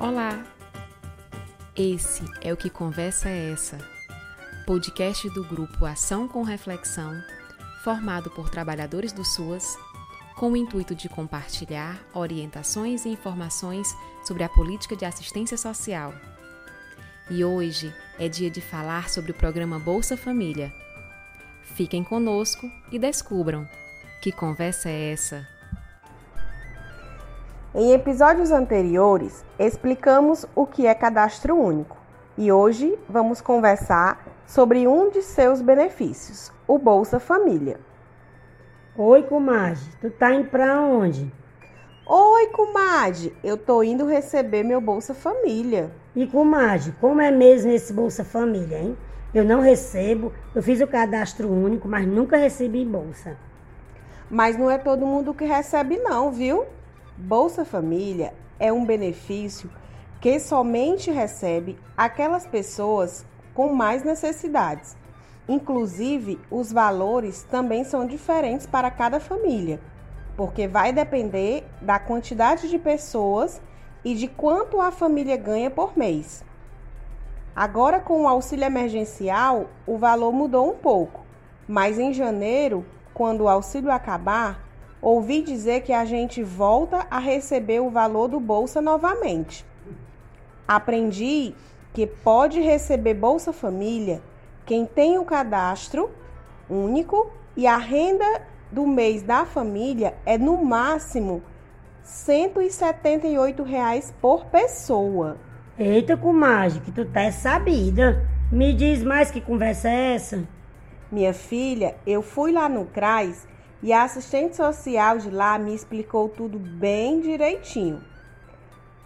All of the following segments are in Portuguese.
Olá! Esse é o Que Conversa é Essa, podcast do grupo Ação com Reflexão, formado por trabalhadores do SUAS, com o intuito de compartilhar orientações e informações sobre a política de assistência social. E hoje é dia de falar sobre o programa Bolsa Família. Fiquem conosco e descubram que conversa é essa. Em episódios anteriores, explicamos o que é cadastro único e hoje vamos conversar sobre um de seus benefícios, o Bolsa Família. Oi, comadre, tu tá indo pra onde? Oi, comadre, eu tô indo receber meu Bolsa Família. E comadre, como é mesmo esse Bolsa Família, hein? Eu não recebo, eu fiz o cadastro único, mas nunca recebi bolsa. Mas não é todo mundo que recebe não, viu? Bolsa Família é um benefício que somente recebe aquelas pessoas com mais necessidades. Inclusive, os valores também são diferentes para cada família, porque vai depender da quantidade de pessoas e de quanto a família ganha por mês. Agora, com o auxílio emergencial, o valor mudou um pouco, mas em janeiro, quando o auxílio acabar, ouvi dizer que a gente volta a receber o valor do Bolsa novamente. Aprendi que pode receber Bolsa Família quem tem o cadastro único e a renda do mês da família é no máximo 178 reais por pessoa. Eita, comadre, que tu tá sabida. Me diz mais que conversa é essa? Minha filha, eu fui lá no CRAS e a assistente social de lá me explicou tudo bem direitinho.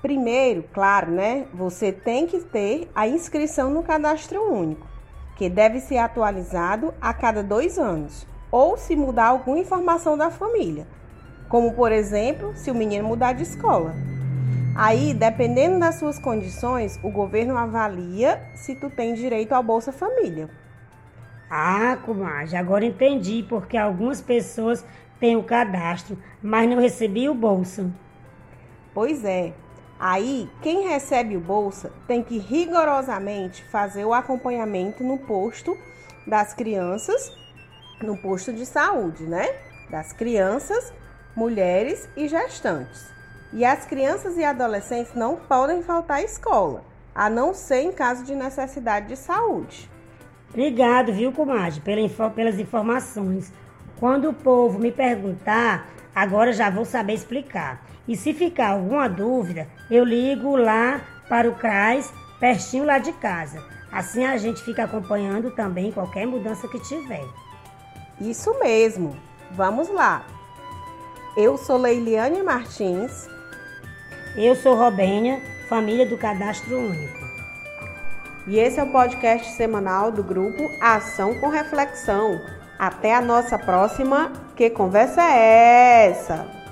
Primeiro, claro, né? Você tem que ter a inscrição no cadastro único, que deve ser atualizado a cada dois anos, ou se mudar alguma informação da família, como por exemplo, se o menino mudar de escola. Aí, dependendo das suas condições, o governo avalia se tu tem direito ao Bolsa Família. Ah, comadre, agora entendi porque algumas pessoas têm o cadastro, mas não recebiam o bolsa. Pois é. Aí, quem recebe o bolsa tem que rigorosamente fazer o acompanhamento no posto das crianças, no posto de saúde, né? Das crianças, mulheres e gestantes. E as crianças e adolescentes não podem faltar à escola, a não ser em caso de necessidade de saúde. Obrigado, viu, comadre, pelas informações. Quando o povo me perguntar, agora já vou saber explicar. E se ficar alguma dúvida, eu ligo lá para o CRAS, pertinho lá de casa. Assim a gente fica acompanhando também qualquer mudança que tiver. Isso mesmo. Vamos lá. Eu sou Leiliane Martins. Eu sou Robênia, família do Cadastro Único. E esse é o podcast semanal do grupo Ação com Reflexão. Até a nossa próxima. Que conversa é essa?